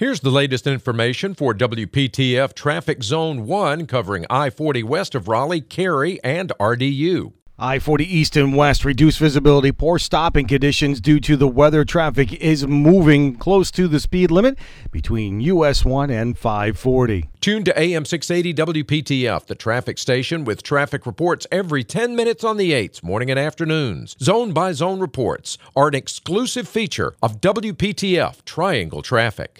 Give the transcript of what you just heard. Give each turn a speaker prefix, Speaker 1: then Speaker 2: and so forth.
Speaker 1: Here's the latest information for WPTF Traffic Zone 1 covering I 40 west of Raleigh, Cary, and RDU.
Speaker 2: I 40 east and west, reduced visibility, poor stopping conditions due to the weather. Traffic is moving close to the speed limit between US 1 and 540.
Speaker 1: Tune to AM 680 WPTF, the traffic station with traffic reports every 10 minutes on the 8s, morning and afternoons. Zone by zone reports are an exclusive feature of WPTF Triangle Traffic.